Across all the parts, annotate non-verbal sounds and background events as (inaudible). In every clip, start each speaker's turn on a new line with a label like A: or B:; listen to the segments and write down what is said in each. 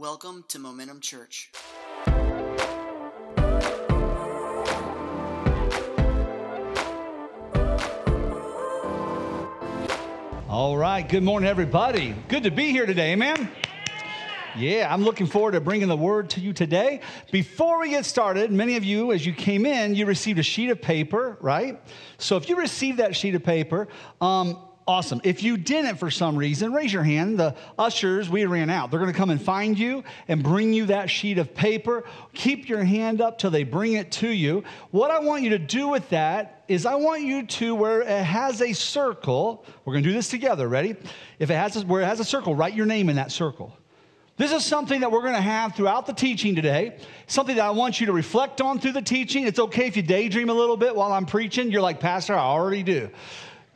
A: Welcome to Momentum Church.
B: All right. Good morning, everybody. Good to be here today. Amen. Yeah, I'm looking forward to bringing the word to you today. Before we get started, many of you, as you came in, you received a sheet of paper, right? So if you received that sheet of paper, um, awesome. If you didn't for some reason, raise your hand. The ushers, we ran out. They're going to come and find you and bring you that sheet of paper. Keep your hand up till they bring it to you. What I want you to do with that is I want you to, where it has a circle, we're going to do this together. Ready? If it has a, where it has a circle, write your name in that circle. This is something that we're going to have throughout the teaching today. Something that I want you to reflect on through the teaching. It's okay if you daydream a little bit while I'm preaching. You're like, Pastor, I already do.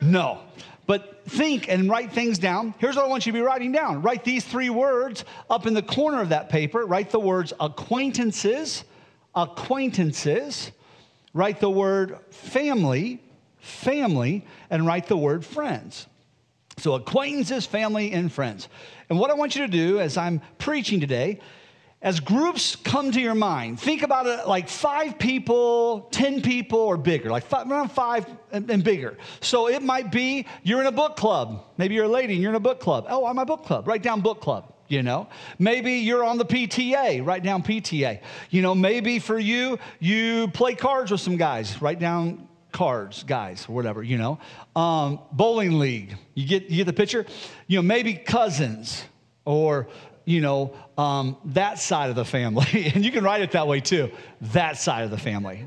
B: No. Think and write things down. Here's what I want you to be writing down write these three words up in the corner of that paper. Write the words acquaintances, acquaintances. Write the word family, family, and write the word friends. So, acquaintances, family, and friends. And what I want you to do as I'm preaching today, as groups come to your mind, think about it like five people, 10 people, or bigger, like five, around five and, and bigger. So it might be you're in a book club. Maybe you're a lady and you're in a book club. Oh, I'm a book club. Write down book club you know maybe you're on the pta write down pta you know maybe for you you play cards with some guys write down cards guys whatever you know um, bowling league you get, you get the picture you know maybe cousins or you know um, that side of the family (laughs) and you can write it that way too that side of the family.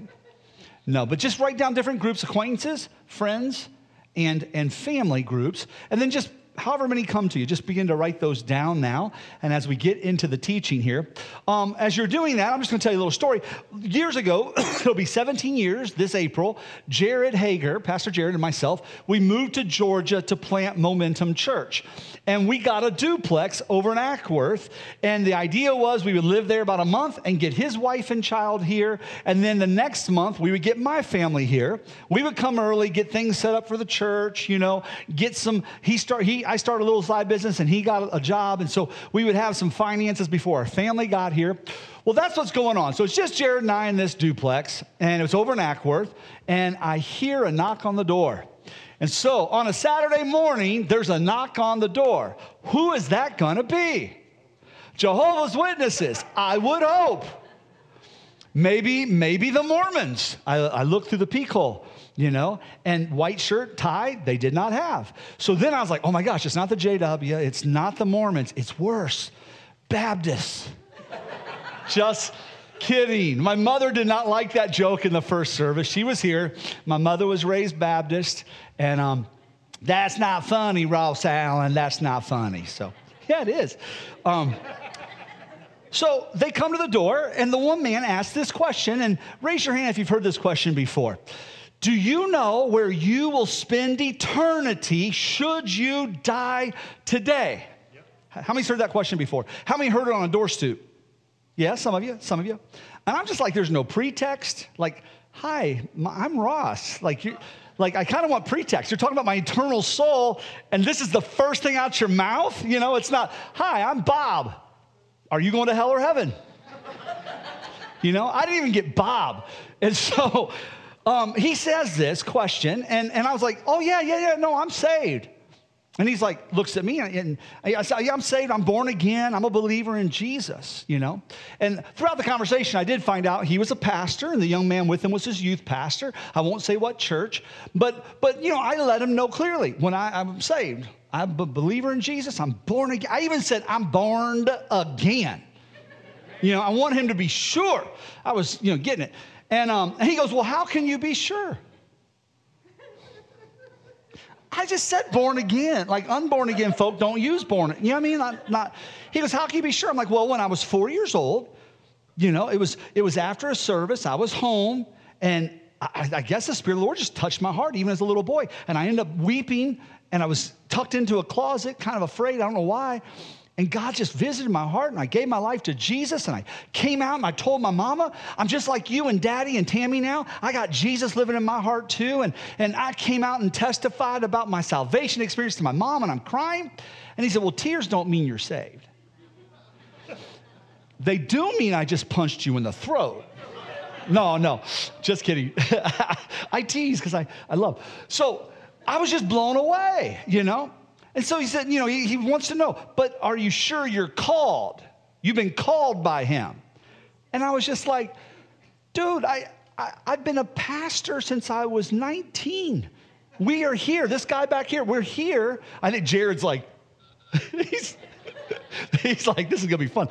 B: No but just write down different groups acquaintances friends and and family groups and then just however many come to you, just begin to write those down now. And as we get into the teaching here, um, as you're doing that, I'm just going to tell you a little story. Years ago, (coughs) it'll be 17 years this April, Jared Hager, Pastor Jared, and myself, we moved to Georgia to plant Momentum Church. And we got a duplex over in Acworth. And the idea was we would live there about a month and get his wife and child here. And then the next month, we would get my family here. We would come early, get things set up for the church, you know, get some, he start, he, I started a little side business and he got a job. And so we would have some finances before our family got here. Well, that's what's going on. So it's just Jared and I in this duplex, and it's over in Acworth, and I hear a knock on the door. And so on a Saturday morning, there's a knock on the door. Who is that going to be? Jehovah's Witnesses, I would hope. Maybe, maybe the Mormons. I, I looked through the peek hole you know, and white shirt, tie, they did not have. So then I was like, oh my gosh, it's not the JW, it's not the Mormons, it's worse. Baptists. (laughs) Just kidding. My mother did not like that joke in the first service. She was here. My mother was raised Baptist, and um, that's not funny, Ross Allen. That's not funny. So, yeah, it is. Um, so they come to the door, and the one man asks this question, and raise your hand if you've heard this question before. Do you know where you will spend eternity should you die today? Yep. How many's heard that question before? How many heard it on a door stoop? Yeah, some of you, some of you. And I'm just like, there's no pretext. Like, hi, I'm Ross. Like, you like I kind of want pretext. You're talking about my eternal soul, and this is the first thing out your mouth. You know, it's not, hi, I'm Bob. Are you going to hell or heaven? you know, I didn't even get Bob. And (laughs) so um, he says this question, and, and I was like, oh, yeah, yeah, yeah, no, I'm saved. And he's like, looks at me, and I said, yeah, I'm saved. I'm born again. I'm a believer in Jesus, you know? And throughout the conversation, I did find out he was a pastor, and the young man with him was his youth pastor. I won't say what church, but, but you know, I let him know clearly when I, I'm saved. I'm a believer in Jesus. I'm born again. I even said, I'm born again. You know, I want him to be sure I was, you know, getting it. And, um, and he goes, Well, how can you be sure? I just said born again. Like unborn again folk don't use born. You know what I mean? Not, not, he goes, How can you be sure? I'm like, Well, when I was four years old, you know, it was, it was after a service. I was home, and I, I guess the Spirit of the Lord just touched my heart, even as a little boy. And I ended up weeping, and I was tucked into a closet, kind of afraid. I don't know why. And God just visited my heart, and I gave my life to Jesus, and I came out and I told my mama, I'm just like you and daddy and Tammy now. I got Jesus living in my heart too. And, and I came out and testified about my salvation experience to my mom, and I'm crying. And he said, Well, tears don't mean you're saved. they do mean I just punched you in the throat. No, no, just kidding. (laughs) I tease because I, I love. So I was just blown away, you know? And so he said, you know, he, he wants to know, but are you sure you're called? You've been called by him. And I was just like, dude, I, I, have been a pastor since I was 19. We are here. This guy back here, we're here. I think Jared's like, (laughs) he's, he's like, this is to be fun.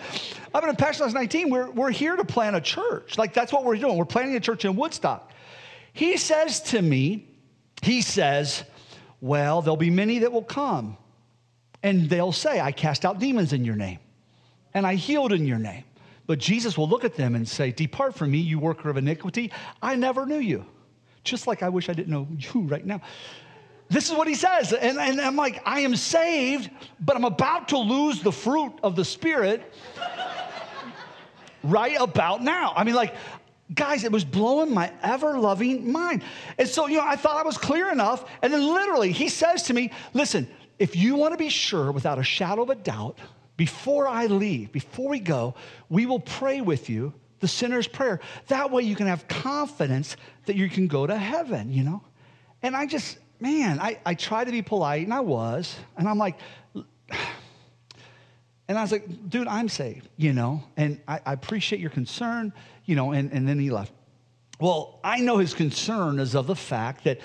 B: I've been a pastor since 19. We're, we're here to plant a church. Like, that's what we're doing. We're planting a church in Woodstock. He says to me, he says, well, there'll be many that will come, and they'll say, I cast out demons in your name, and I healed in your name. But Jesus will look at them and say, Depart from me, you worker of iniquity. I never knew you. Just like I wish I didn't know you right now. This is what he says. And, and I'm like, I am saved, but I'm about to lose the fruit of the Spirit right about now. I mean, like, guys, it was blowing my ever loving mind. And so, you know, I thought I was clear enough. And then literally, he says to me, Listen, if you want to be sure without a shadow of a doubt, before I leave, before we go, we will pray with you the sinner's prayer. That way you can have confidence that you can go to heaven, you know? And I just, man, I, I tried to be polite, and I was. And I'm like, and I was like, dude, I'm saved, you know? And I, I appreciate your concern, you know, and, and then he left. Well, I know his concern is of the fact that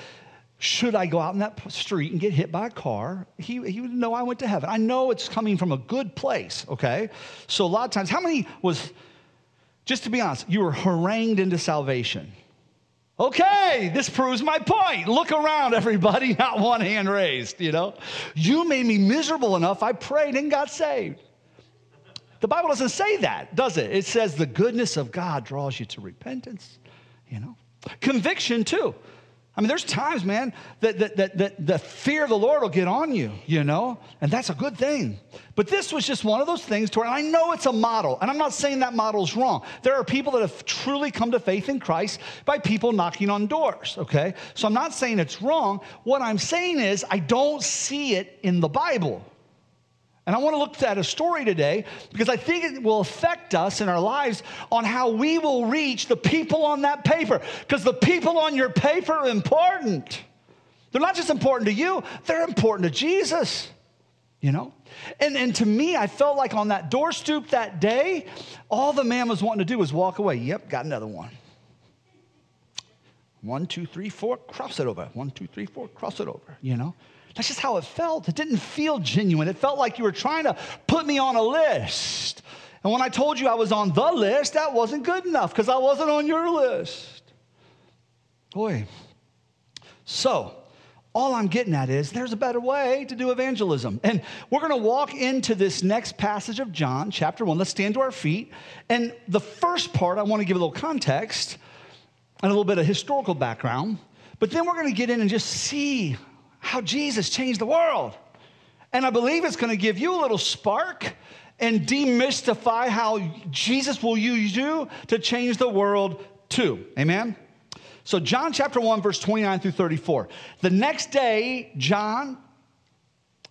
B: should I go out in that street and get hit by a car, he, he would know I went to heaven. I know it's coming from a good place, okay? So a lot of times, how many was, just to be honest, you were harangued into salvation? Okay, this proves my point. Look around, everybody, (laughs) not one hand raised, you know? You made me miserable enough, I prayed and got saved. The Bible doesn't say that, does it? It says the goodness of God draws you to repentance, you know? Conviction, too. I mean, there's times, man, that, that, that, that the fear of the Lord will get on you, you know, and that's a good thing. But this was just one of those things to where I know it's a model, and I'm not saying that model is wrong. There are people that have truly come to faith in Christ by people knocking on doors, okay? So I'm not saying it's wrong. What I'm saying is I don't see it in the Bible. And I want to look at a story today because I think it will affect us in our lives on how we will reach the people on that paper. Because the people on your paper are important. They're not just important to you, they're important to Jesus, you know? And, and to me, I felt like on that door stoop that day, all the man was wanting to do was walk away. Yep, got another one. One, two, three, four, cross it over. One, two, three, four, cross it over, you know? That's just how it felt. It didn't feel genuine. It felt like you were trying to put me on a list. And when I told you I was on the list, that wasn't good enough because I wasn't on your list. Boy. So, all I'm getting at is there's a better way to do evangelism. And we're going to walk into this next passage of John, chapter one. Let's stand to our feet. And the first part, I want to give a little context and a little bit of historical background. But then we're going to get in and just see how Jesus changed the world. And I believe it's going to give you a little spark and demystify how Jesus will use you to change the world too. Amen? So, John chapter 1, verse 29 through 34. The next day, John,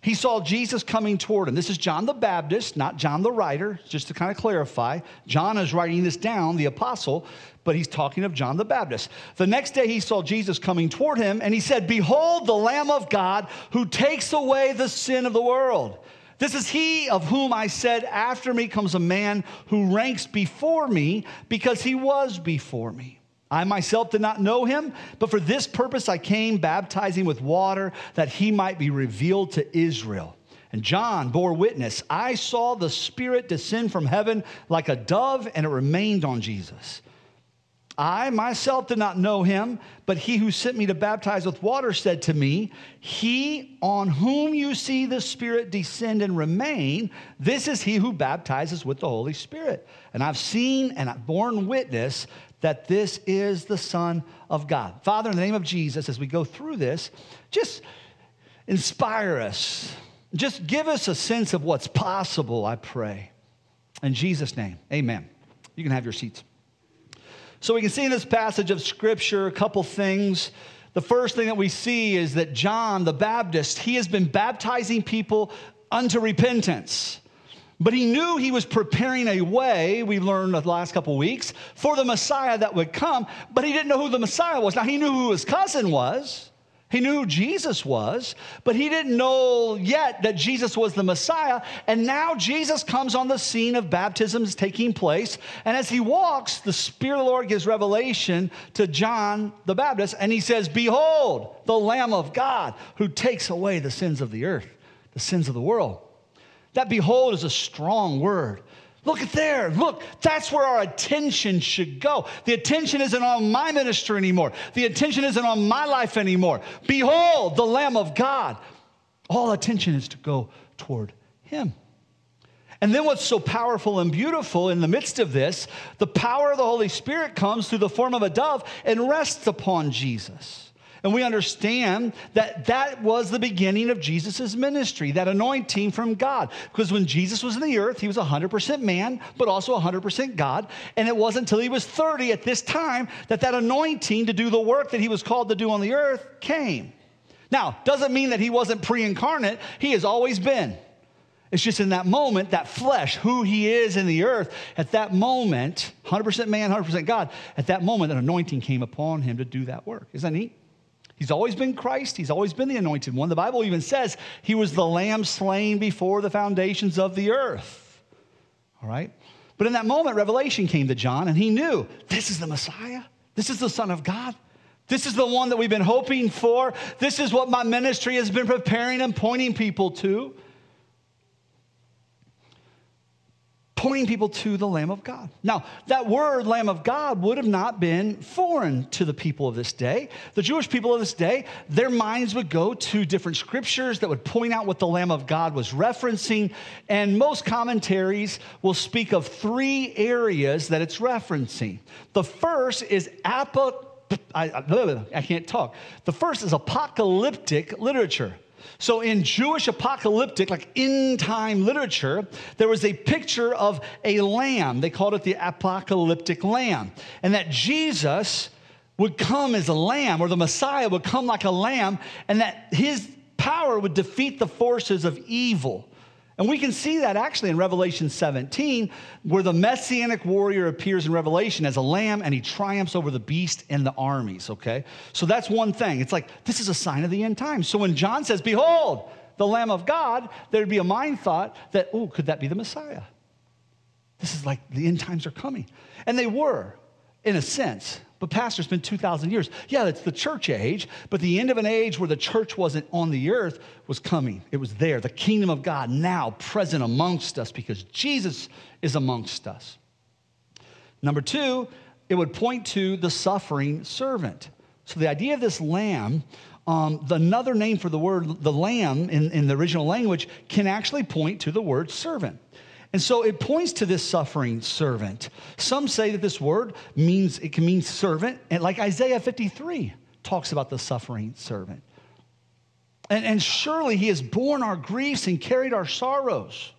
B: he saw Jesus coming toward him. This is John the Baptist, not John the writer, just to kind of clarify. John is writing this down, the apostle, but he's talking of John the Baptist. The next day he saw Jesus coming toward him, and he said, Behold, the Lamb of God who takes away the sin of the world. This is he of whom I said, After me comes a man who ranks before me because he was before me. I myself did not know him, but for this purpose I came baptizing with water that he might be revealed to Israel. And John bore witness I saw the Spirit descend from heaven like a dove, and it remained on Jesus. I myself did not know him, but he who sent me to baptize with water said to me, He on whom you see the Spirit descend and remain, this is he who baptizes with the Holy Spirit. And I've seen and I've borne witness that this is the Son of God. Father, in the name of Jesus, as we go through this, just inspire us. Just give us a sense of what's possible, I pray. In Jesus' name, amen. You can have your seats. So we can see in this passage of scripture a couple things. The first thing that we see is that John the Baptist, he has been baptizing people unto repentance. But he knew he was preparing a way, we learned the last couple weeks, for the Messiah that would come, but he didn't know who the Messiah was. Now, he knew who his cousin was. He knew Jesus was, but he didn't know yet that Jesus was the Messiah. And now Jesus comes on the scene of baptisms taking place. And as he walks, the Spirit of the Lord gives revelation to John the Baptist, and he says, Behold, the Lamb of God who takes away the sins of the earth, the sins of the world. That behold is a strong word. Look at there. Look, that's where our attention should go. The attention isn't on my ministry anymore. The attention isn't on my life anymore. Behold, the Lamb of God. All attention is to go toward Him. And then what's so powerful and beautiful in the midst of this, the power of the Holy Spirit comes through the form of a dove and rests upon Jesus. And we understand that that was the beginning of Jesus' ministry, that anointing from God. Because when Jesus was in the earth, he was 100% man, but also 100% God. And it wasn't until he was 30 at this time that that anointing to do the work that he was called to do on the earth came. Now, doesn't mean that he wasn't pre incarnate, he has always been. It's just in that moment, that flesh, who he is in the earth, at that moment, 100% man, 100% God, at that moment, an anointing came upon him to do that work. Isn't that neat? He's always been Christ. He's always been the anointed one. The Bible even says he was the lamb slain before the foundations of the earth. All right? But in that moment, revelation came to John, and he knew this is the Messiah. This is the Son of God. This is the one that we've been hoping for. This is what my ministry has been preparing and pointing people to. Pointing people to the Lamb of God. Now, that word, Lamb of God, would have not been foreign to the people of this day. The Jewish people of this day, their minds would go to different scriptures that would point out what the Lamb of God was referencing. And most commentaries will speak of three areas that it's referencing. The first is apo- I, I can't talk. The first is apocalyptic literature. So, in Jewish apocalyptic, like end time literature, there was a picture of a lamb. They called it the apocalyptic lamb. And that Jesus would come as a lamb, or the Messiah would come like a lamb, and that his power would defeat the forces of evil. And we can see that actually in Revelation 17, where the messianic warrior appears in Revelation as a lamb and he triumphs over the beast and the armies, okay? So that's one thing. It's like, this is a sign of the end times. So when John says, Behold, the Lamb of God, there'd be a mind thought that, oh, could that be the Messiah? This is like the end times are coming. And they were, in a sense. But, Pastor, it's been 2,000 years. Yeah, it's the church age, but the end of an age where the church wasn't on the earth was coming. It was there. The kingdom of God now present amongst us because Jesus is amongst us. Number two, it would point to the suffering servant. So, the idea of this lamb, um, the, another name for the word, the lamb in, in the original language, can actually point to the word servant. And so it points to this suffering servant. Some say that this word means it can mean servant, and like Isaiah 53 talks about the suffering servant. And, and surely he has borne our griefs and carried our sorrows.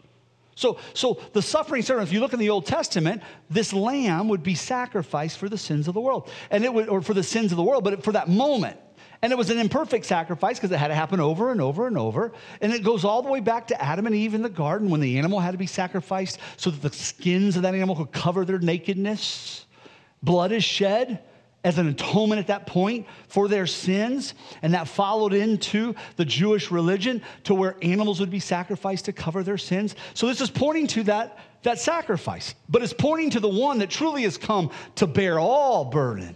B: So, so the suffering servant, if you look in the Old Testament, this lamb would be sacrificed for the sins of the world. And it would, or for the sins of the world, but for that moment. And it was an imperfect sacrifice because it had to happen over and over and over. And it goes all the way back to Adam and Eve in the garden when the animal had to be sacrificed so that the skins of that animal could cover their nakedness. Blood is shed as an atonement at that point for their sins. And that followed into the Jewish religion to where animals would be sacrificed to cover their sins. So this is pointing to that, that sacrifice. But it's pointing to the one that truly has come to bear all burden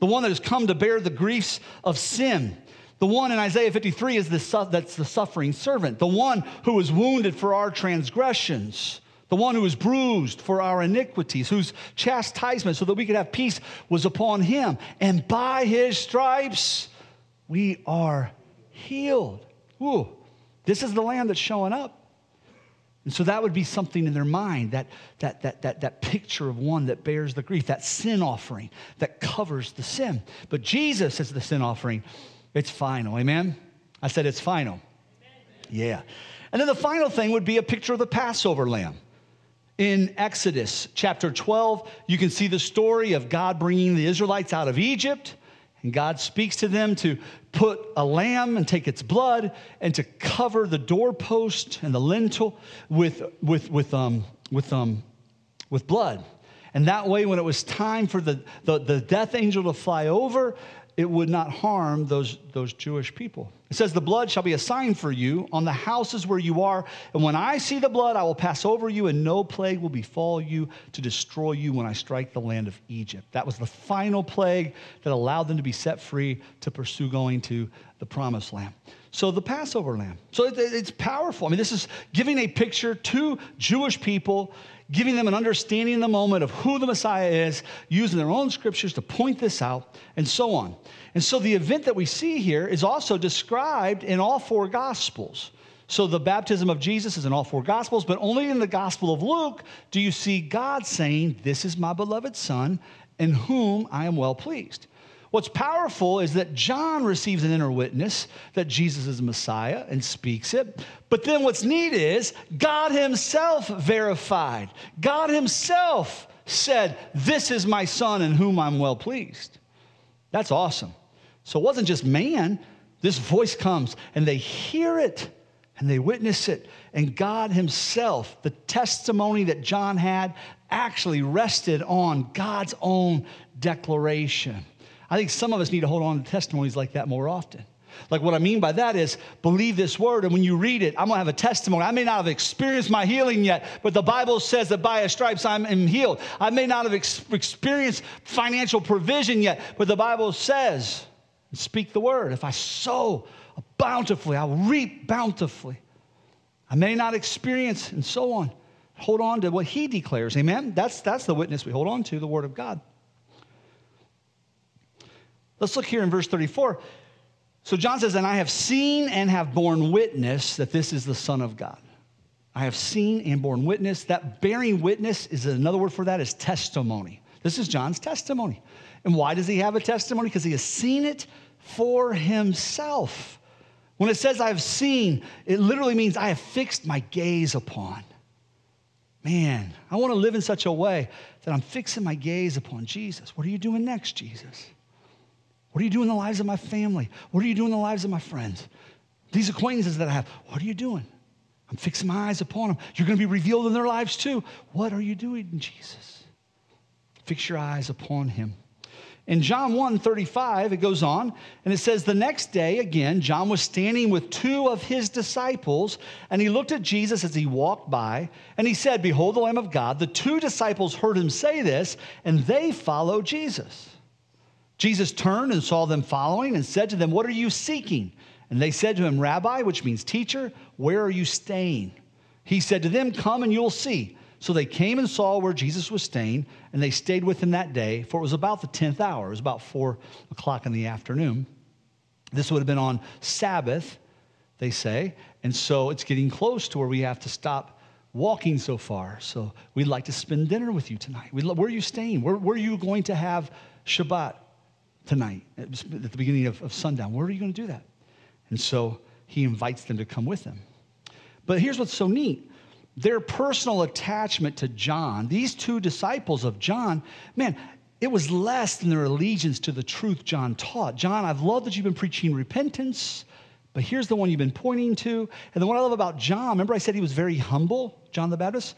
B: the one that has come to bear the griefs of sin. The one in Isaiah 53 is the, that's the suffering servant, the one who was wounded for our transgressions, the one who was bruised for our iniquities, whose chastisement so that we could have peace was upon him. And by his stripes we are healed. Ooh, this is the lamb that's showing up. And so that would be something in their mind, that, that, that, that, that picture of one that bears the grief, that sin offering that covers the sin. But Jesus is the sin offering. It's final. Amen? I said it's final. Amen. Yeah. And then the final thing would be a picture of the Passover lamb. In Exodus chapter 12, you can see the story of God bringing the Israelites out of Egypt And God speaks to them to put a lamb and take its blood and to cover the doorpost and the lintel with, with, with, um, with, um, with blood. And that way, when it was time for the, the, the death angel to fly over, it would not harm those, those Jewish people. It says, The blood shall be a sign for you on the houses where you are. And when I see the blood, I will pass over you, and no plague will befall you to destroy you when I strike the land of Egypt. That was the final plague that allowed them to be set free to pursue going to the promised land. So the Passover lamb. So it, it's powerful. I mean, this is giving a picture to Jewish people, giving them an understanding in the moment of who the Messiah is, using their own scriptures to point this out, and so on. And so the event that we see here is also described in all four Gospels. So the baptism of Jesus is in all four Gospels, but only in the Gospel of Luke do you see God saying, This is my beloved Son, in whom I am well pleased. What's powerful is that John receives an inner witness that Jesus is the Messiah and speaks it. But then what's neat is God Himself verified. God Himself said, This is my Son in whom I'm well pleased. That's awesome. So it wasn't just man, this voice comes and they hear it and they witness it. And God Himself, the testimony that John had, actually rested on God's own declaration. I think some of us need to hold on to testimonies like that more often. Like what I mean by that is believe this word, and when you read it, I'm gonna have a testimony. I may not have experienced my healing yet, but the Bible says that by his stripes I'm healed. I may not have ex- experienced financial provision yet, but the Bible says, speak the word. If I sow bountifully, I'll reap bountifully. I may not experience, and so on. Hold on to what he declares. Amen? That's, that's the witness we hold on to, the word of God. Let's look here in verse 34. So John says, And I have seen and have borne witness that this is the Son of God. I have seen and borne witness. That bearing witness is another word for that is testimony. This is John's testimony. And why does he have a testimony? Because he has seen it for himself. When it says I have seen, it literally means I have fixed my gaze upon. Man, I want to live in such a way that I'm fixing my gaze upon Jesus. What are you doing next, Jesus? What are you doing in the lives of my family? What are you doing in the lives of my friends? These acquaintances that I have, what are you doing? I'm fixing my eyes upon them. You're going to be revealed in their lives too. What are you doing, Jesus? Fix your eyes upon him. In John 1 35, it goes on, and it says, The next day, again, John was standing with two of his disciples, and he looked at Jesus as he walked by, and he said, Behold the Lamb of God. The two disciples heard him say this, and they followed Jesus. Jesus turned and saw them following and said to them, What are you seeking? And they said to him, Rabbi, which means teacher, where are you staying? He said to them, Come and you'll see. So they came and saw where Jesus was staying, and they stayed with him that day, for it was about the 10th hour. It was about 4 o'clock in the afternoon. This would have been on Sabbath, they say. And so it's getting close to where we have to stop walking so far. So we'd like to spend dinner with you tonight. where are you staying? Where, where are you going to have Shabbat? Tonight at the beginning of, of sundown. Where are you going to do that? And so he invites them to come with him. But here's what's so neat their personal attachment to John, these two disciples of John, man, it was less than their allegiance to the truth John taught. John, I've loved that you've been preaching repentance, but here's the one you've been pointing to. And the one I love about John, remember I said he was very humble, John the Baptist?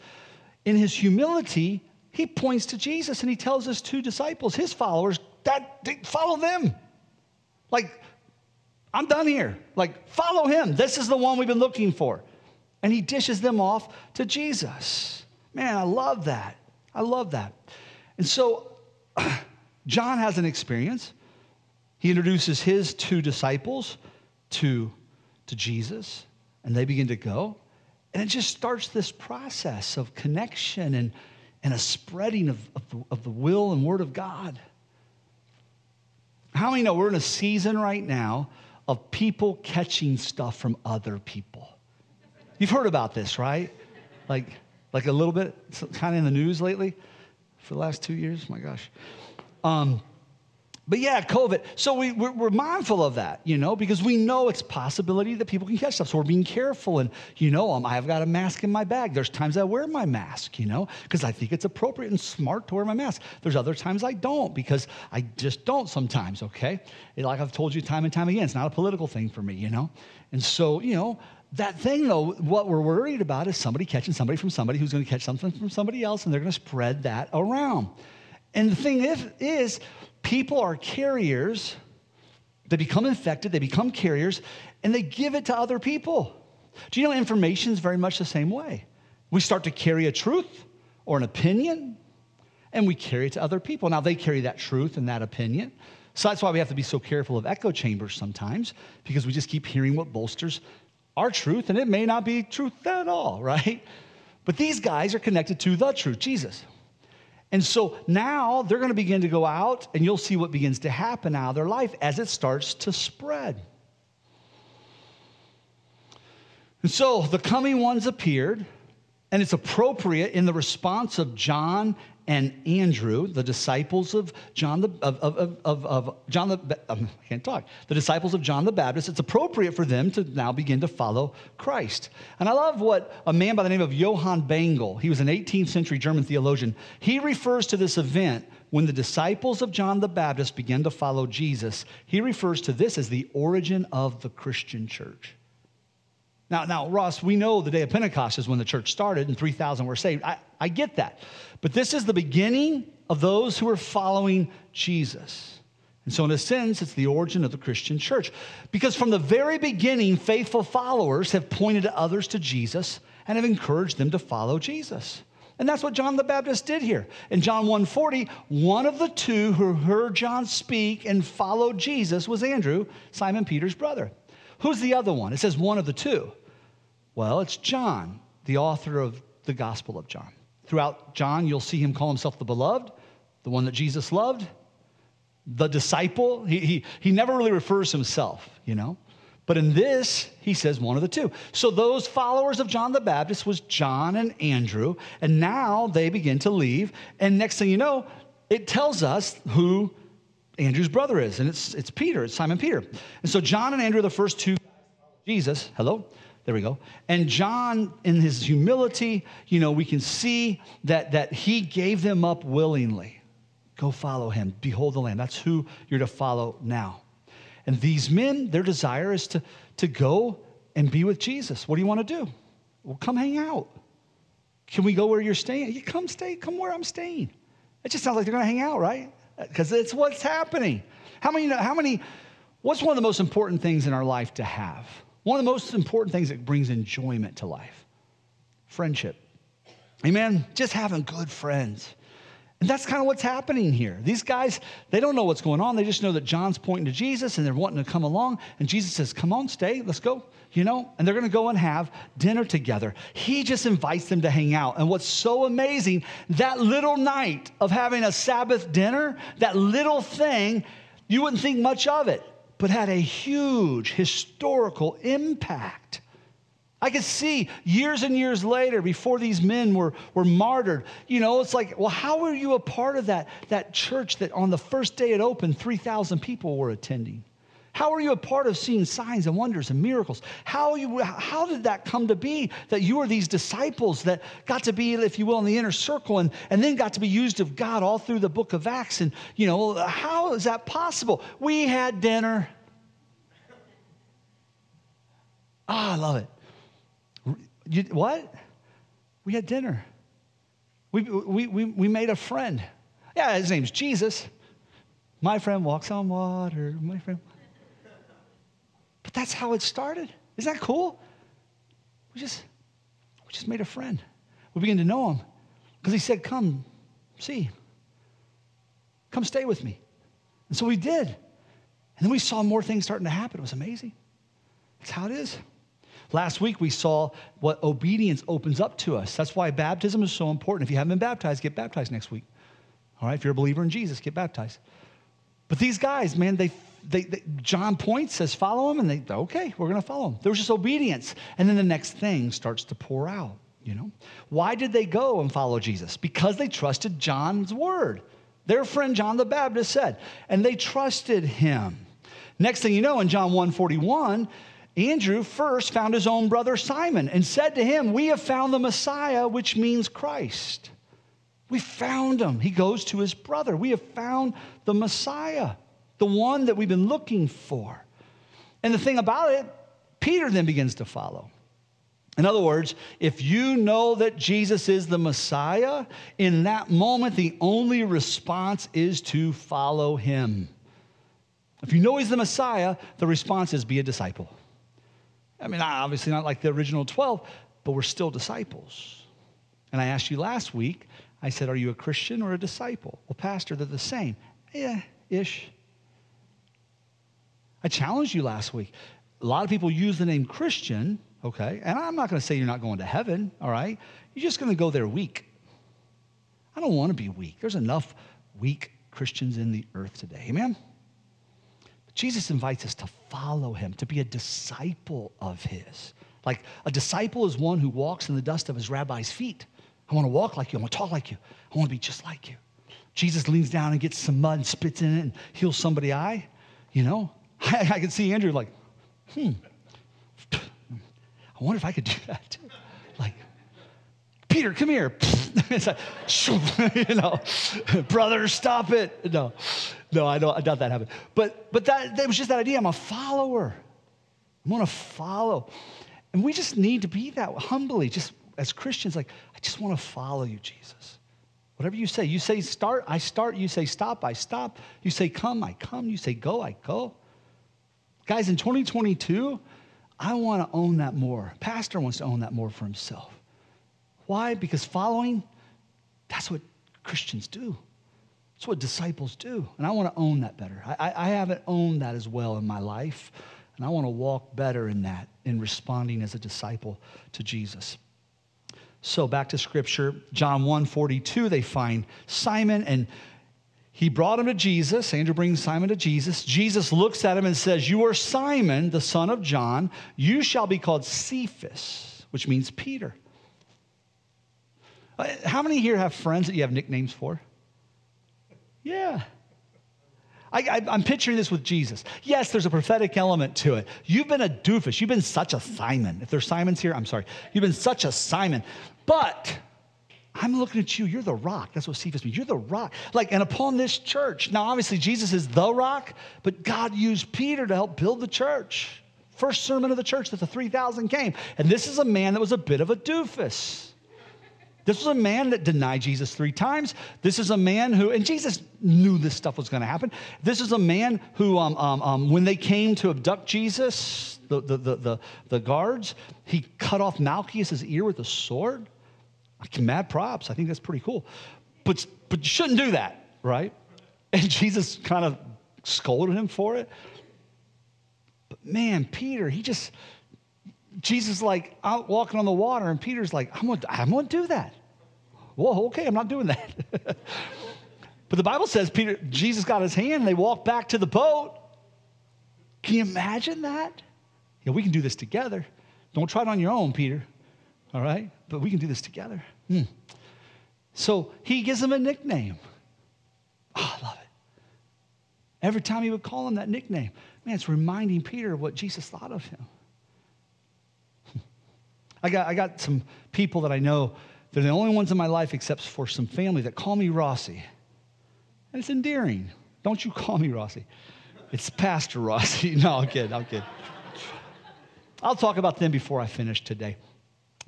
B: In his humility, he points to Jesus and he tells his two disciples, his followers, that follow them. Like, I'm done here. Like, follow him. This is the one we've been looking for. And he dishes them off to Jesus. Man, I love that. I love that. And so, (sighs) John has an experience. He introduces his two disciples to, to Jesus, and they begin to go. And it just starts this process of connection and, and a spreading of, of, of the will and word of God. How many know we're in a season right now of people catching stuff from other people? You've heard about this, right? Like, like a little bit, kind of in the news lately for the last two years. My gosh. Um, But yeah, COVID. So we, we're, we're, mindful of that, you know, because we know it's possibility that people can catch stuff. So we're being careful. And, you know, um, I've got a mask in my bag. There's times I wear my mask, you know, because I think it's appropriate and smart to wear my mask. There's other times I don't because I just don't sometimes, okay? Like I've told you time and time again, it's not a political thing for me, you know? And so, you know, that thing though, what we're worried about is somebody catching somebody from somebody who's going to catch something from somebody else and they're going to spread that around. And the thing is, is people are carriers. They become infected, they become carriers, and they give it to other people. Do you know information is very much the same way? We start to carry a truth or an opinion, and we carry it to other people. Now, they carry that truth and that opinion. So that's why we have to be so careful of echo chambers sometimes, because we just keep hearing what bolsters our truth, and it may not be truth at all, (laughs) right? But these guys are connected to the truth, Jesus. And so now they're going to begin to go out, and you'll see what begins to happen out of their life as it starts to spread. And so the coming ones appeared, and it's appropriate in the response of John and Andrew, the disciples of John the of, of, of, of John the um, I can't talk, the disciples of John the Baptist, it's appropriate for them to now begin to follow Christ. And I love what a man by the name of Johann Bengel, he was an 18th century German theologian, he refers to this event when the disciples of John the Baptist began to follow Jesus. He refers to this as the origin of the Christian church. Now, now, Ross, we know the day of Pentecost is when the church started and 3,000 were saved. I, I get that. But this is the beginning of those who are following Jesus. And so, in a sense, it's the origin of the Christian church. Because from the very beginning, faithful followers have pointed others to Jesus and have encouraged them to follow Jesus. And that's what John the Baptist did here. In John 1:40, one of the two who heard John speak and followed Jesus was Andrew, Simon Peter's brother. Who's the other one? It says one of the two. Well, it's John, the author of the Gospel of John. Throughout John, you'll see him call himself the beloved, the one that Jesus loved, the disciple. He, he, he never really refers himself, you know. But in this, he says one of the two. So those followers of John the Baptist was John and Andrew, and now they begin to leave. And next thing you know, it tells us who Andrew's brother is, and it's, it's Peter, it's Simon Peter. And so John and Andrew the first two Jesus, hello, there we go. And John, in his humility, you know, we can see that, that he gave them up willingly. Go follow him. Behold the Lamb. That's who you're to follow now. And these men, their desire is to, to go and be with Jesus. What do you want to do? Well, come hang out. Can we go where you're staying? You come stay, come where I'm staying. It just sounds like they're going to hang out, right? Because it's what's happening. How many, how many, what's one of the most important things in our life to have? One of the most important things that brings enjoyment to life friendship. Amen? Just having good friends. And that's kind of what's happening here. These guys, they don't know what's going on. They just know that John's pointing to Jesus and they're wanting to come along. And Jesus says, Come on, stay, let's go, you know? And they're going to go and have dinner together. He just invites them to hang out. And what's so amazing, that little night of having a Sabbath dinner, that little thing, you wouldn't think much of it but had a huge historical impact. I could see years and years later, before these men were, were martyred, you know, it's like, well, how were you a part of that, that church that on the first day it opened, 3,000 people were attending? How are you a part of seeing signs and wonders and miracles? How, you, how did that come to be that you were these disciples that got to be, if you will, in the inner circle and, and then got to be used of God all through the book of Acts? And, you know, how is that possible? We had dinner. Ah, oh, I love it. You, what? We had dinner. We, we, we, we made a friend. Yeah, his name's Jesus. My friend walks on water. My friend. But that's how it started. Isn't that cool? We just, we just made a friend. We began to know him because he said, Come, see. Come stay with me. And so we did. And then we saw more things starting to happen. It was amazing. That's how it is. Last week we saw what obedience opens up to us. That's why baptism is so important. If you haven't been baptized, get baptized next week. All right, if you're a believer in Jesus, get baptized. But these guys, man, they they, they, John points, says, follow him, and they, okay, we're going to follow him. There was just obedience. And then the next thing starts to pour out, you know? Why did they go and follow Jesus? Because they trusted John's word. Their friend John the Baptist said, and they trusted him. Next thing you know, in John 141, Andrew first found his own brother Simon and said to him, We have found the Messiah, which means Christ. We found him. He goes to his brother. We have found the Messiah, the one that we've been looking for. And the thing about it, Peter then begins to follow. In other words, if you know that Jesus is the Messiah, in that moment, the only response is to follow him. If you know he's the Messiah, the response is be a disciple. I mean, obviously not like the original 12, but we're still disciples. And I asked you last week, I said, Are you a Christian or a disciple? Well, Pastor, they're the same. Yeah, ish. I challenged you last week. A lot of people use the name Christian, okay? And I'm not going to say you're not going to heaven, all right? You're just going to go there weak. I don't want to be weak. There's enough weak Christians in the earth today. Amen? But Jesus invites us to follow him, to be a disciple of his. Like a disciple is one who walks in the dust of his rabbi's feet. I want to walk like you. I want to talk like you. I want to be just like you. Jesus leans down and gets some mud and spits in it and heals somebody's eye. You know, I, I can see Andrew like, hmm, I wonder if I could do that. Like, Peter, come here. (laughs) it's like, (laughs) you know, brother, stop it. No, no, I don't, I doubt that happened. But, but that, that was just that idea. I'm a follower. I want to follow. And we just need to be that humbly, just as Christians, like, I just want to follow you, Jesus. Whatever you say, you say start, I start. You say stop, I stop. You say come, I come. You say go, I go. Guys, in 2022, I want to own that more. Pastor wants to own that more for himself. Why? Because following, that's what Christians do. That's what disciples do. And I want to own that better. I, I haven't owned that as well in my life. And I want to walk better in that, in responding as a disciple to Jesus. So back to scripture, John 1 42, they find Simon and he brought him to Jesus. Andrew brings Simon to Jesus. Jesus looks at him and says, You are Simon, the son of John. You shall be called Cephas, which means Peter. Uh, how many here have friends that you have nicknames for? Yeah. I, am picturing this with Jesus. Yes, there's a prophetic element to it. You've been a doofus. You've been such a Simon. If there's Simons here, I'm sorry. You've been such a Simon. But I'm looking at you. You're the rock. That's what Cephas means. You're the rock. Like, and upon this church. Now, obviously, Jesus is the rock, but God used Peter to help build the church. First sermon of the church that the 3,000 came. And this is a man that was a bit of a doofus. This was a man that denied Jesus three times. This is a man who, and Jesus knew this stuff was going to happen. This is a man who, um, um, um, when they came to abduct Jesus, the, the, the, the, the guards, he cut off Malchus's ear with a sword. Mad props. I think that's pretty cool. But, but you shouldn't do that, right? (laughs) And Jesus kind of scolded him for it. But man, Peter, he just, Jesus like out walking on the water, and Peter's like, I'm gonna, I'm gonna do that. Well, okay, I'm not doing that. (laughs) but the Bible says Peter, Jesus got his hand, and they walked back to the boat. Can you imagine that? Yeah, we can do this together. Don't try it on your own, Peter. All right? But we can do this together. Hmm. So he gives him a nickname. Oh, I love it. Every time he would call him that nickname, man, it's reminding Peter of what Jesus thought of him. (laughs) I got, I got some people that I know, they're the only ones in my life except for some family that call me Rossi. And it's endearing. Don't you call me Rossi. It's Pastor Rossi. (laughs) No, I'm kidding. I'm kidding. I'll talk about them before I finish today.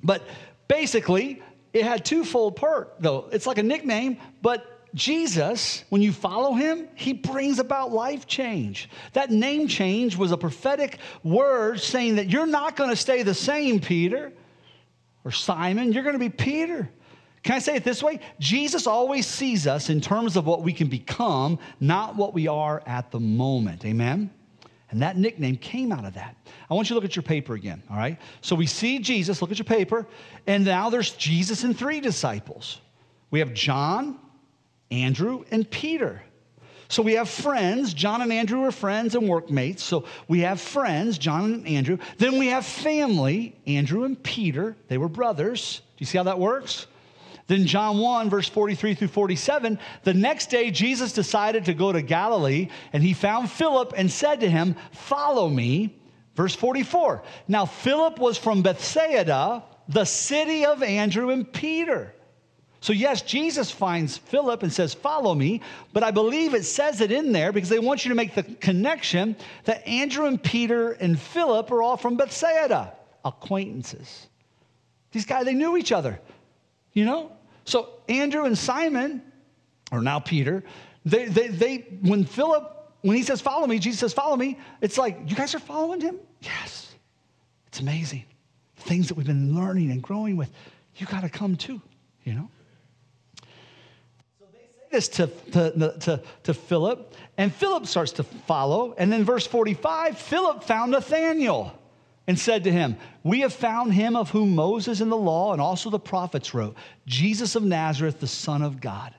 B: But basically, it had twofold part, though. It's like a nickname, but Jesus, when you follow him, he brings about life change. That name change was a prophetic word saying that you're not going to stay the same, Peter or Simon, you're going to be Peter. Can I say it this way? Jesus always sees us in terms of what we can become, not what we are at the moment. Amen? And that nickname came out of that. I want you to look at your paper again, all right? So we see Jesus, look at your paper, and now there's Jesus and three disciples. We have John, Andrew, and Peter. So we have friends. John and Andrew are friends and workmates. So we have friends, John and Andrew. Then we have family, Andrew and Peter. They were brothers. Do you see how that works? Then, John 1, verse 43 through 47, the next day Jesus decided to go to Galilee, and he found Philip and said to him, Follow me. Verse 44. Now, Philip was from Bethsaida, the city of Andrew and Peter. So, yes, Jesus finds Philip and says, Follow me. But I believe it says it in there because they want you to make the connection that Andrew and Peter and Philip are all from Bethsaida, acquaintances. These guys, they knew each other, you know? So, Andrew and Simon, or now Peter, they, they, they when Philip when he says, Follow me, Jesus says, Follow me, it's like, You guys are following him? Yes. It's amazing. Things that we've been learning and growing with, you got to come too, you know? So they say this to, to, to, to Philip, and Philip starts to follow. And then, verse 45 Philip found Nathanael and said to him, We have found him of whom Moses in the law and also the prophets wrote, Jesus of Nazareth, the Son of God.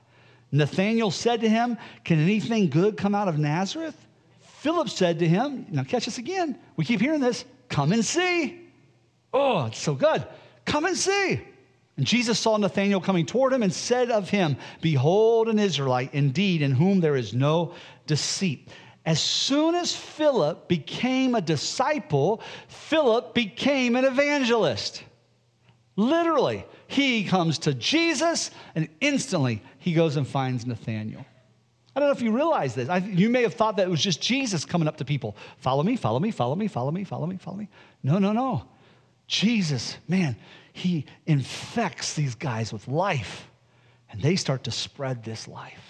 B: Nathanael said to him, Can anything good come out of Nazareth? Philip said to him, Now catch us again. We keep hearing this. Come and see. Oh, it's so good. Come and see. And Jesus saw Nathanael coming toward him and said of him, Behold, an Israelite indeed, in whom there is no deceit. As soon as Philip became a disciple, Philip became an evangelist. Literally, he comes to Jesus and instantly he goes and finds Nathanael. I don't know if you realize this. I, you may have thought that it was just Jesus coming up to people. Follow me, follow me, follow me, follow me, follow me, follow me. No, no, no. Jesus, man, he infects these guys with life, and they start to spread this life.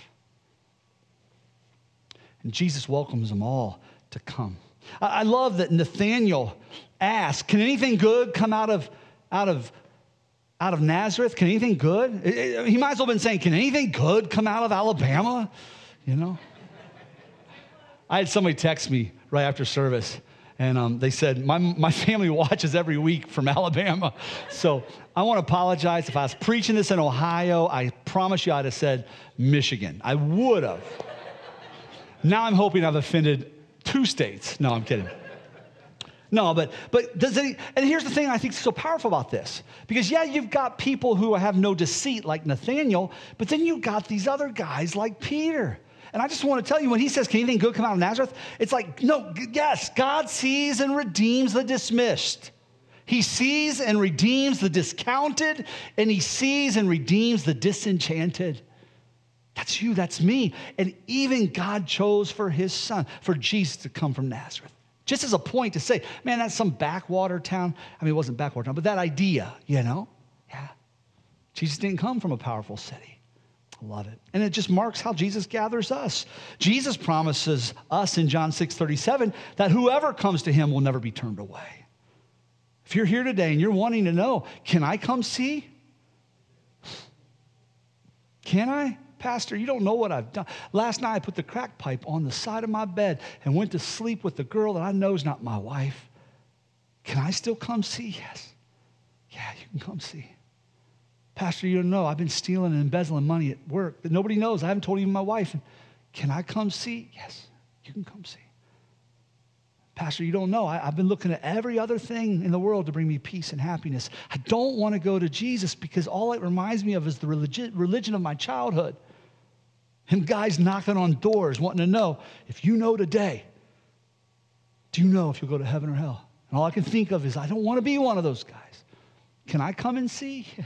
B: And Jesus welcomes them all to come. I, love that Nathanael asked, Can anything good come out of, out of out of Nazareth? Can anything good? He might as well have been saying, Can anything good come out of Alabama? You know? I had somebody text me right after service, and um, they said, my, my family (laughs) watches every week from Alabama. So I want to apologize. If I was preaching this in Ohio, I promise you I'd have said Michigan. I would have. Now I'm hoping I've offended two states. No, I'm kidding. No, but but does it? And here's the thing I think is so powerful about this, because yeah, you've got people who have no deceit like Nathanael, but then you've got these other guys like Peter. And I just want to tell you, when he says, "Can anything good come out of Nazareth?" It's like, no, yes, God sees and redeems the dismissed. He sees and redeems the discounted, and he sees and redeems the disenchanted. That's you, that's me. And even God chose for his son, for Jesus to come from Nazareth. Just as a point to say, man, that's some backwater town. I mean, it wasn't backwater town, but that idea, you know? Yeah. Jesus didn't come from a powerful city. I love it. And it just marks how Jesus gathers us. Jesus promises us in John 6 37 that whoever comes to him will never be turned away. If you're here today and you're wanting to know, can I come see? Can I? Pastor, you don't know what I've done. Last night I put the crack pipe on the side of my bed and went to sleep with the girl that I know is not my wife. Can I still come see? Yes. Yeah, you can come see. Pastor, you don't know. I've been stealing and embezzling money at work that nobody knows. I haven't told even my wife. Can I come see? Yes, you can come see. Pastor, you don't know. I, have been looking at every other thing in the world to bring me peace and happiness. I don't want to go to Jesus because all it reminds me of is the religion, religion of my childhood. Him guys knocking on doors wanting to know if you know today, do you know if you'll go to heaven or hell? And all I can think of is, I don't want to be one of those guys. Can I come and see? (laughs)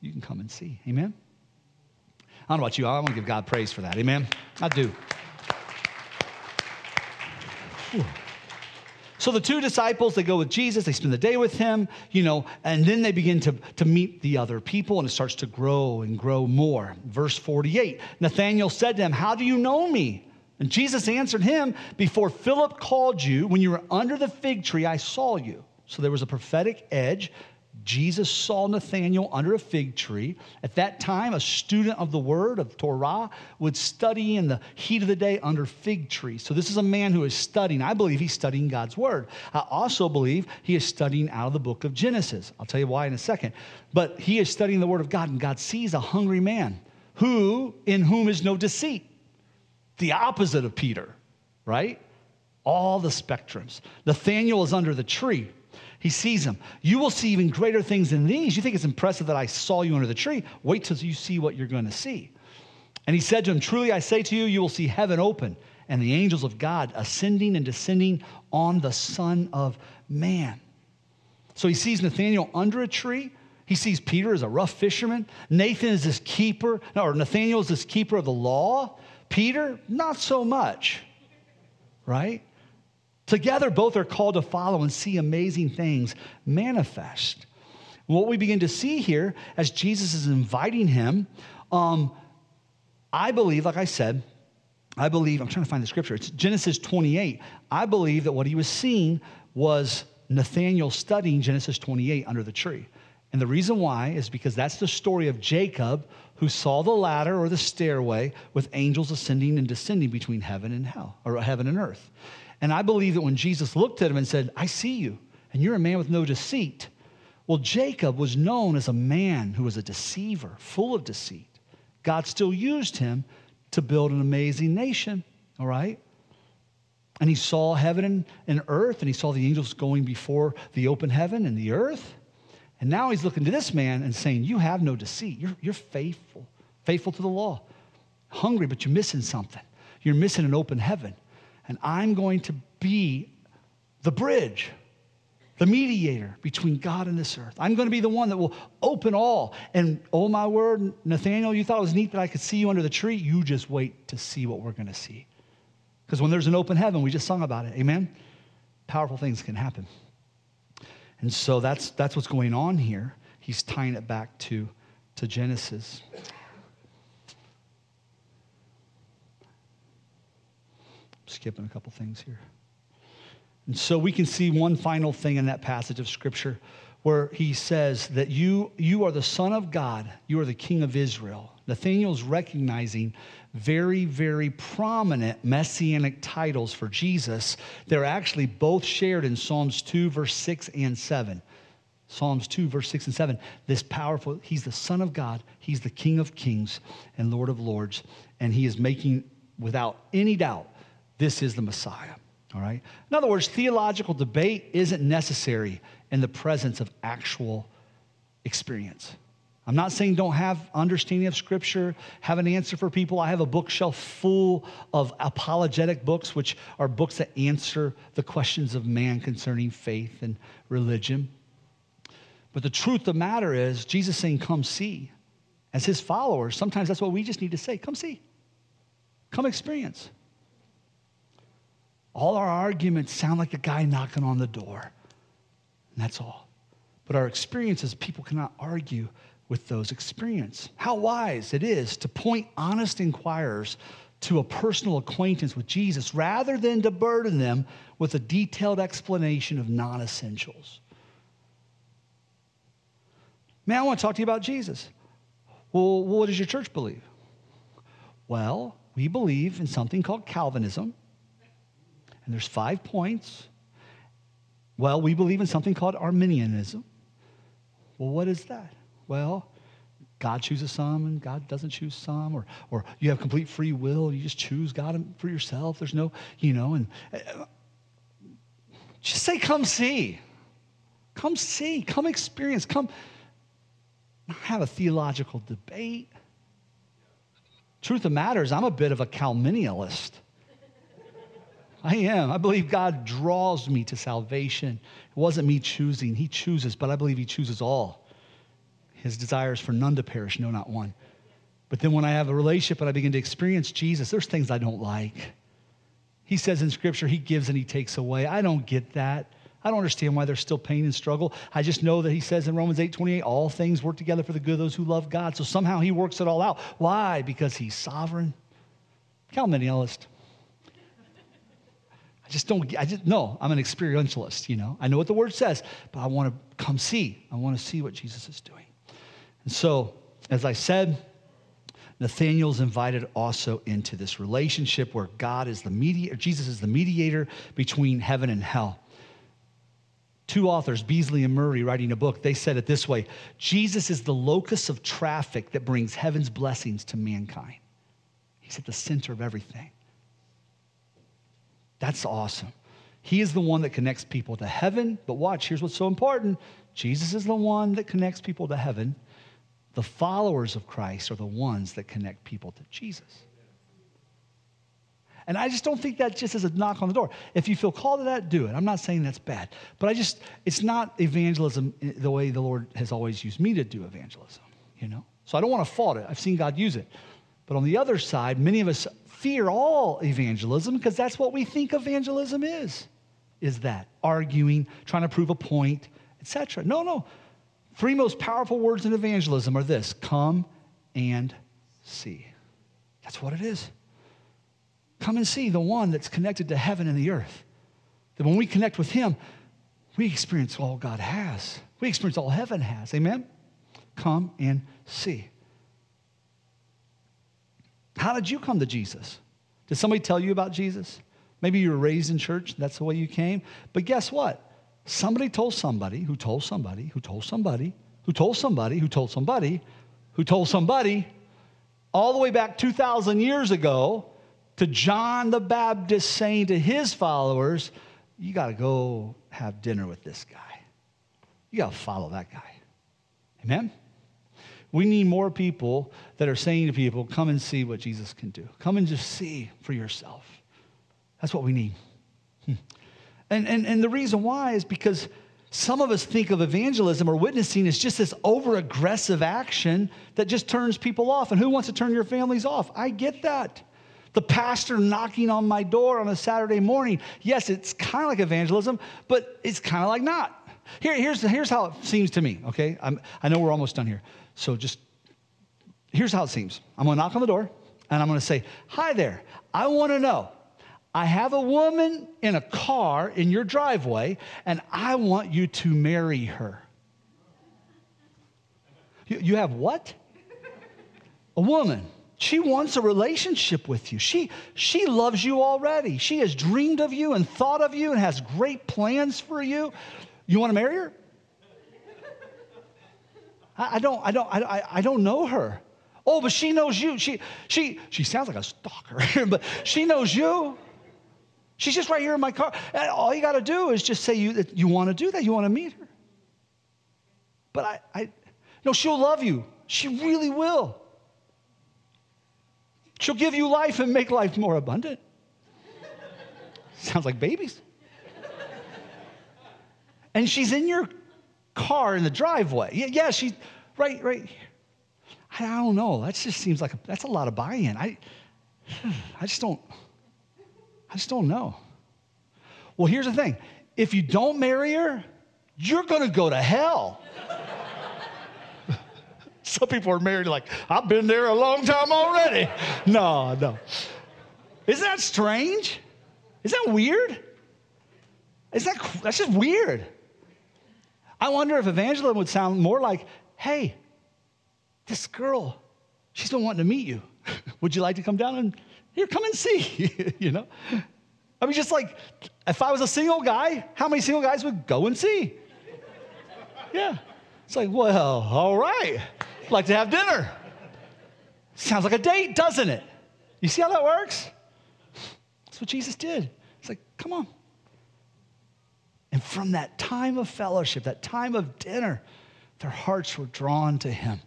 B: You can come and see. Amen? I don't know about you. I want to give God praise for that. Amen? I do. Whew. So the two disciples, they go with Jesus, they spend the day with him, you know, and then they begin to, to meet the other people and it starts to grow and grow more. Verse 48 Nathanael said to him, How do you know me? And Jesus answered him, Before Philip called you, when you were under the fig tree, I saw you. So there was a prophetic edge Jesus saw Nathanael under a fig tree. At that time, a student of the word of Torah would study in the heat of the day under fig trees. So, this is a man who is studying. I believe he's studying God's word. I also believe he is studying out of the book of Genesis. I'll tell you why in a second. But he is studying the word of God, and God sees a hungry man who, in whom is no deceit. The opposite of Peter, right? All the spectrums. Nathanael is under the tree. He sees him. You will see even greater things than these. You think it's impressive that I saw you under the tree? Wait till you see what you're going to see. And he said to him, Truly I say to you, you will see heaven open and the angels of God ascending and descending on the Son of Man. So he sees Nathanael under a tree. He sees Peter as a rough fisherman. Nathan is this keeper, or Nathanael is this keeper of the law. Peter, not so much, right? Together, both are called to follow and see amazing things manifest. What we begin to see here as Jesus is inviting him, um, I believe, like I said, I believe, I'm trying to find the scripture, it's Genesis 28. I believe that what he was seeing was Nathanael studying Genesis 28 under the tree. And the reason why is because that's the story of Jacob who saw the ladder or the stairway with angels ascending and descending between heaven and hell, or heaven and earth. And I believe that when Jesus looked at him and said, I see you, and you're a man with no deceit. Well, Jacob was known as a man who was a deceiver, full of deceit. God still used him to build an amazing nation, all right? And he saw heaven and, earth, and he saw the angels going before the open heaven and the earth. And now he's looking to this man and saying, You have no deceit. You're, you're faithful, faithful to the law. Hungry, but you're missing something. You're missing an open heaven. And I'm going to be the bridge, the mediator between God and this earth. I'm going to be the one that will open all. And oh my word, Nathanael, you thought it was neat that I could see you under the tree. You just wait to see what we're going to see. Because when there's an open heaven, we just sung about it. Amen? Powerful things can happen. And so that's, that's what's going on here. He's tying it back to, to Genesis. Skipping a couple things here. And so we can see one final thing in that passage of Scripture where he says that you, you are the Son of God, you are the King of Israel. Nathanael's recognizing very, very prominent messianic titles for Jesus. They're actually both shared in Psalms 2, verse 6 and 7. Psalms 2, verse 6 and 7. This powerful, he's the Son of God, he's the King of kings and Lord of lords, and he is making, without any doubt, this is the Messiah. All right? In other words, theological debate isn't necessary in the presence of actual experience. I'm not saying don't have understanding of scripture, have an answer for people. I have a bookshelf full of apologetic books, which are books that answer the questions of man concerning faith and religion. But the truth of the matter is, Jesus saying, Come see. As his followers, sometimes that's what we just need to say come see, come experience. All our arguments sound like a guy knocking on the door, and that's all. But our experiences, people cannot argue with those experiences. How wise it is to point honest inquirers to a personal acquaintance with Jesus rather than to burden them with a detailed explanation of non essentials. Man, I want to talk to you about Jesus. Well, what does your church believe? Well, we believe in something called Calvinism, and there's five points. Well, we believe in something called Arminianism. Well, what is that? Well, God chooses some and God doesn't choose some, or, or you have complete free will. You just choose God for yourself. There's no, you know, and uh, just say, come see. Come see. Come experience. Come have a theological debate. Truth of the matter is, I'm a bit of a Calminialist. I am. I believe God draws me to salvation. It wasn't me choosing, He chooses, but I believe He chooses all. His desires for none to perish, no, not one. But then when I have a relationship and I begin to experience Jesus, there's things I don't like. He says in Scripture, He gives and He takes away. I don't get that. I don't understand why there's still pain and struggle. I just know that He says in Romans 8 28, all things work together for the good of those who love God. So somehow He works it all out. Why? Because He's sovereign. Calminialist. I just don't, I just, no, I'm an experientialist, you know. I know what the word says, but I want to come see. I want to see what Jesus is doing. And so, as I said, Nathanael's invited also into this relationship where God is the mediator, Jesus is the mediator between heaven and hell. Two authors, Beasley and Murray, writing a book, they said it this way Jesus is the locus of traffic that brings heaven's blessings to mankind. He's at the center of everything. That's awesome. He is the one that connects people to heaven. But watch, here's what's so important Jesus is the one that connects people to heaven. The followers of Christ are the ones that connect people to Jesus. And I just don't think that just is a knock on the door. If you feel called to that, do it. I'm not saying that's bad. But I just, it's not evangelism the way the Lord has always used me to do evangelism, you know? So I don't want to fault it. I've seen God use it. But on the other side, many of us fear all evangelism because that's what we think evangelism is. Is that arguing, trying to prove a point, etc. No, no. Three most powerful words in evangelism are this come and see. That's what it is. Come and see the one that's connected to heaven and the earth. That when we connect with him, we experience all God has. We experience all heaven has. Amen? Come and see. How did you come to Jesus? Did somebody tell you about Jesus? Maybe you were raised in church, that's the way you came. But guess what? Somebody told somebody who told somebody who told somebody who told somebody who told somebody who told somebody all the way back 2,000 years ago to John the Baptist saying to his followers, You got to go have dinner with this guy. You got to follow that guy. Amen? We need more people that are saying to people, Come and see what Jesus can do. Come and just see for yourself. That's what we need. Hmm. And, and, and the reason why is because some of us think of evangelism or witnessing as just this over aggressive action that just turns people off. And who wants to turn your families off? I get that. The pastor knocking on my door on a Saturday morning, yes, it's kind of like evangelism, but it's kind of like not. Here, here's, here's how it seems to me, okay? I'm, I know we're almost done here. So just, here's how it seems I'm gonna knock on the door and I'm gonna say, Hi there, I wanna know. I have a woman in a car in your driveway and I want you to marry her. You, you have what? A woman. She wants a relationship with you. She, she loves you already. She has dreamed of you and thought of you and has great plans for you. You want to marry her? I, don't, I, don't, I, I don't know her. Oh, but she knows you. She, she, she sounds like a stalker, (laughs) but she knows you. She's just right here in my car. And all you got to do is just say you, that you want to do that. You want to meet her. But I, I, no, she'll love you. She really will. She'll give you life and make life more abundant. Sounds like babies. and she's in your car in the driveway. Yeah, she's right, right. I, I don't know. That just seems like a, that's a lot of buy-in. I, (sighs) I just don't. I just don't know. Well, here's the thing: if you don't marry her, you're going to go to hell. (laughs) Some people are married like, I've been there a long time already. No, no. Isn't that strange? Is that weird? Is that that's just weird? I wonder if evangelism would sound more like, hey, this girl, she's been wanting to meet you. (laughs) would you like to come down and here, come and see? (laughs) you know? I mean, just like if I was a single guy, how many single guys would go and see? Yeah. It's like, well, all right like to have dinner. Sounds like a date, doesn't it? You see how that works? That's what Jesus did. It's like, come on. And from that time of fellowship, that time of dinner, their hearts were drawn to him.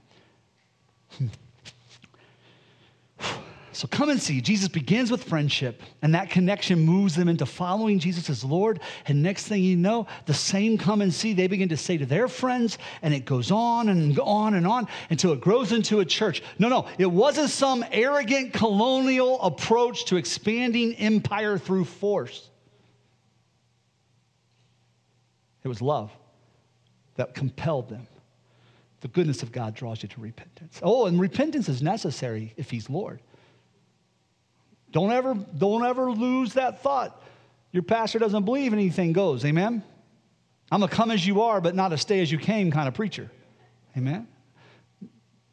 B: So come and see. Jesus begins with friendship, and that connection moves them into following Jesus as Lord. And next thing you know, the same come and see they begin to say to their friends, and it goes on and on and on until it grows into a church. No, no, it wasn't some arrogant colonial approach to expanding empire through force. It was love that compelled them. The goodness of God draws you to repentance. Oh, and repentance is necessary if He's Lord. Don't ever, don't ever lose that thought. Your pastor doesn't believe anything goes. Amen? I'm a come as you are, but not a stay as you came kind of preacher. Amen?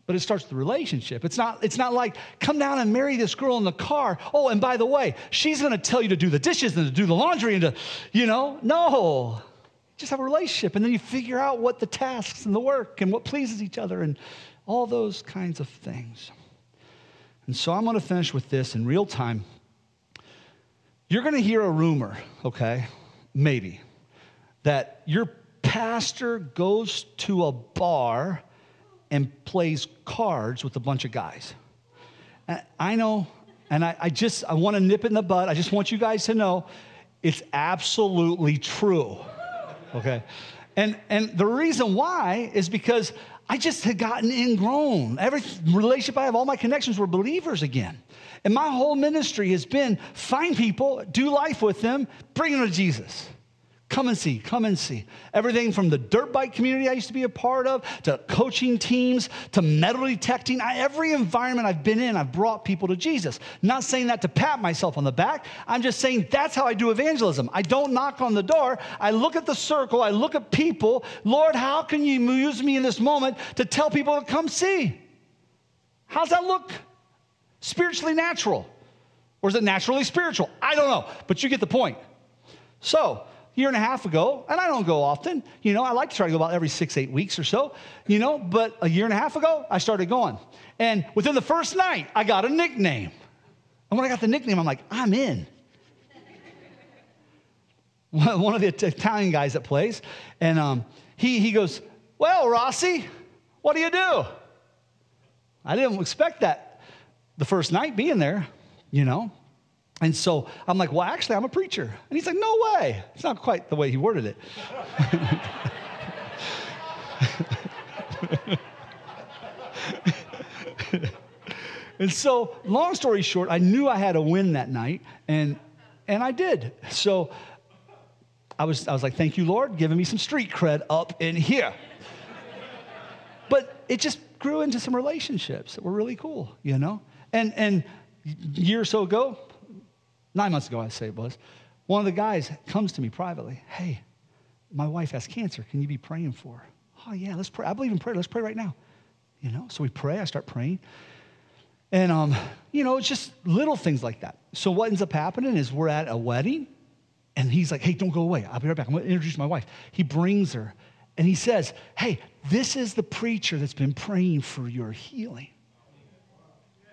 B: But it starts the relationship. It's not, it's not like, come down and marry this girl in the car. Oh, and by the way, she's going to tell you to do the dishes and to do the laundry and to, you know, no. Just have a relationship. And then you figure out what the tasks and the work and what pleases each other and all those kinds of things. And so I'm going to finish with this in real time. You're going to hear a rumor, okay? maybe, that your pastor goes to a bar and plays cards with a bunch of guys. I know, and I, I just, I want to nip it in the bud. I just want you guys to know it's absolutely true. Okay? And, and the reason why is because I just had gotten ingrown. Every relationship I have, all my connections were believers again. And my whole ministry has been find people, do life with them, bring them to Jesus. Come and see, come and see. Everything from the dirt bike community I used to be a part of, to coaching teams, to metal detecting. I, every environment I've been in, I've brought people to Jesus. Not saying that to pat myself on the back. I'm just saying that's how I do evangelism. I don't knock on the door. I look at the circle, I look at people. Lord, how can you use me in this moment to tell people to come see? How's that look? Spiritually natural. Or is it naturally spiritual? I don't know, but you get the point. So, year and a half ago, and I don't go often, you know, I like to try to go about every six, eight weeks or so, you know, but a year and a half ago, I started going. And within the first night, I got a nickname. And when I got the nickname, I'm like, I'm in. (laughs) One of the Italian guys that plays, and um, he, he goes, Well, Rossi, what do you do? I didn't expect that the first night being there, you know. And so I'm like, well, actually, I'm a preacher. And he's like, no way. It's not quite the way he worded it. (laughs) and so, long story short, I knew I had a win that night, and, and I did. So I was, I was like, thank you, Lord, giving me some street cred up in here. but it just grew into some relationships that were really cool, you know? And, and year or so ago, nine months ago, I say it was, one of the guys comes to me privately. Hey, my wife has cancer. Can you be praying for her? Oh, yeah, let's pray. I believe in prayer. Let's pray right now. You know, so we pray. I start praying. And, um, you know, it's just little things like that. So what ends up happening is we're at a wedding, and he's like, hey, don't go away. I'll be right back. I'm going to introduce my wife. He brings her, and he says, hey, this is the preacher that's been praying for your healing.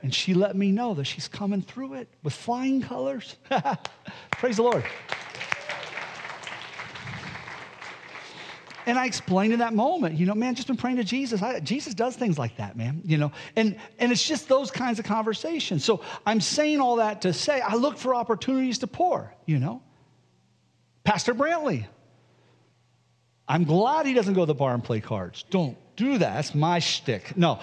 B: And she let me know that she's coming through it with flying colors. (laughs) Praise the Lord. And I explained in that moment, you know, man, just been praying to Jesus. I, Jesus does things like that, man, you know, and, and it's just those kinds of conversations. So I'm saying all that to say I look for opportunities to pour, you know. Pastor Brantley, I'm glad he doesn't go to the bar and play cards. Don't do that. That's my shtick. No.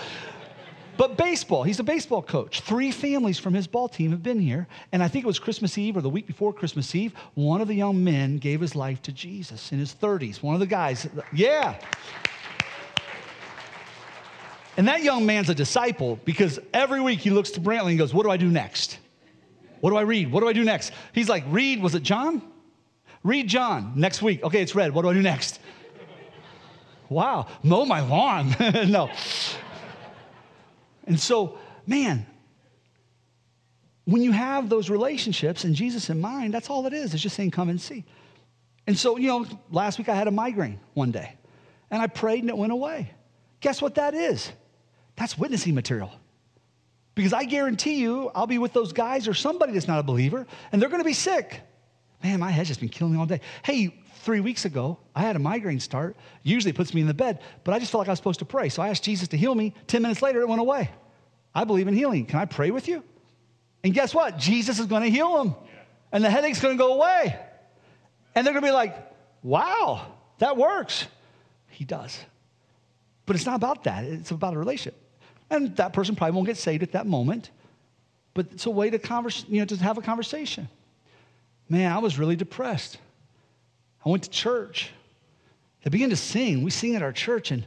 B: But baseball, he's a baseball coach. Three families from his ball team have been here. And I think it was Christmas Eve or the week before Christmas Eve, one of the young men gave his life to Jesus in his 30s. One of the guys, yeah. And that young man's a disciple because every week he looks to Brantley and goes, What do I do next? What do I read? What do I do next? He's like, Read, was it John? Read John next week. Okay, it's read. What do I do next? Wow, mow my lawn. (laughs) no. And so, man, when you have those relationships and Jesus in mind, that's all it is. It's just saying, come and see. And so, you know, last week I had a migraine one day, and I prayed and it went away. Guess what that is? That's witnessing material. Because I guarantee you, I'll be with those guys or somebody that's not a believer, and they're gonna be sick. Man, my head's just been killing me all day. Hey, three weeks ago, I had a migraine start. Usually it puts me in the bed, but I just felt like I was supposed to pray. So I asked Jesus to heal me. 10 minutes later, it went away. I believe in healing. Can I pray with you? And guess what? Jesus is going to heal them. And the headache's going to go away. And they're going to be like, wow, that works. He does. But it's not about that, it's about a relationship. And that person probably won't get saved at that moment, but it's a way to converse, you know, to have a conversation. Man, I was really depressed. I went to church. I began to sing. We sing at our church, and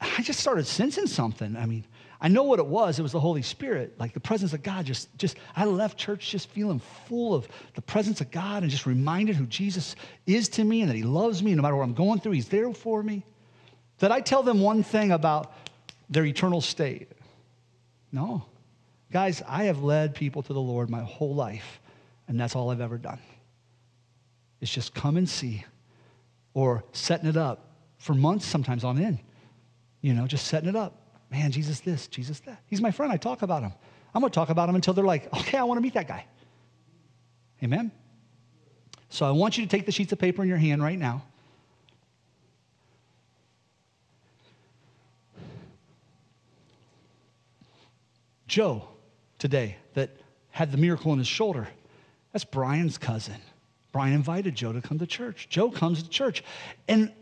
B: I just started sensing something. I mean, I know what it was. It was the Holy Spirit, like the presence of God. Just, just I left church just feeling full of the presence of God and just reminded who Jesus is to me and that He loves me. No matter what I'm going through, He's there for me. Did I tell them one thing about their eternal state? No. Guys, I have led people to the Lord my whole life, and that's all I've ever done. It's just come and see or setting it up for months sometimes on end. You know, just setting it up. Man, Jesus this, Jesus that. He's my friend. I talk about him. I'm going to talk about him until they're like, okay, I want to meet that guy. Amen? So I want you to take the sheets of paper in your hand right now. Joe, today, that had the miracle in his shoulder, that's Brian's cousin. Brian invited Joe to come to church. Joe comes to church and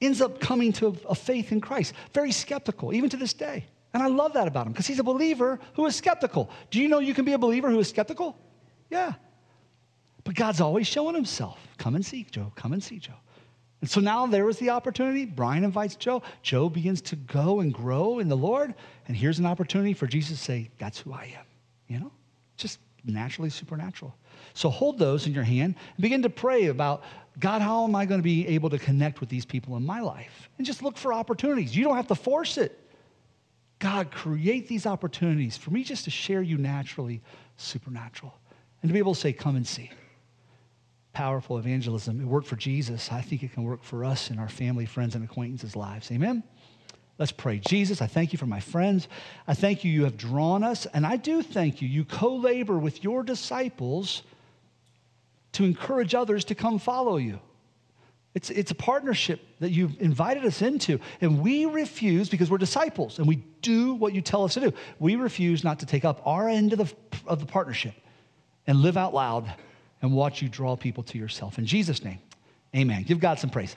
B: ends up coming to a faith in Christ, very skeptical, even to this day. And I love that about him because he's a believer who is skeptical. Do you know you can be a believer who is skeptical? Yeah. But God's always showing himself. Come and see, Joe. Come and see, Joe. And so now there was the opportunity. Brian invites Joe. Joe begins to go and grow in the Lord. And here's an opportunity for Jesus to say, That's who I am. You know? Just naturally supernatural. So hold those in your hand and begin to pray about God, how am I going to be able to connect with these people in my life? And just look for opportunities. You don't have to force it. God, create these opportunities for me just to share you naturally, supernatural, and to be able to say, Come and see. Powerful evangelism. It worked for Jesus. I think it can work for us in our family, friends, and acquaintances' lives. Amen? Let's pray. Jesus, I thank you for my friends. I thank you, you have drawn us. And I do thank you, you co labor with your disciples to encourage others to come follow you. It's, it's a partnership that you've invited us into. And we refuse, because we're disciples and we do what you tell us to do, we refuse not to take up our end of the, of the partnership and live out loud and watch you draw people to yourself. In Jesus' name, amen. Give God some praise.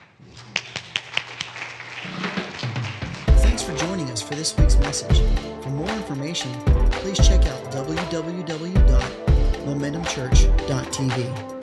A: For this week's message. For more information, please check out www.momentumchurch.tv.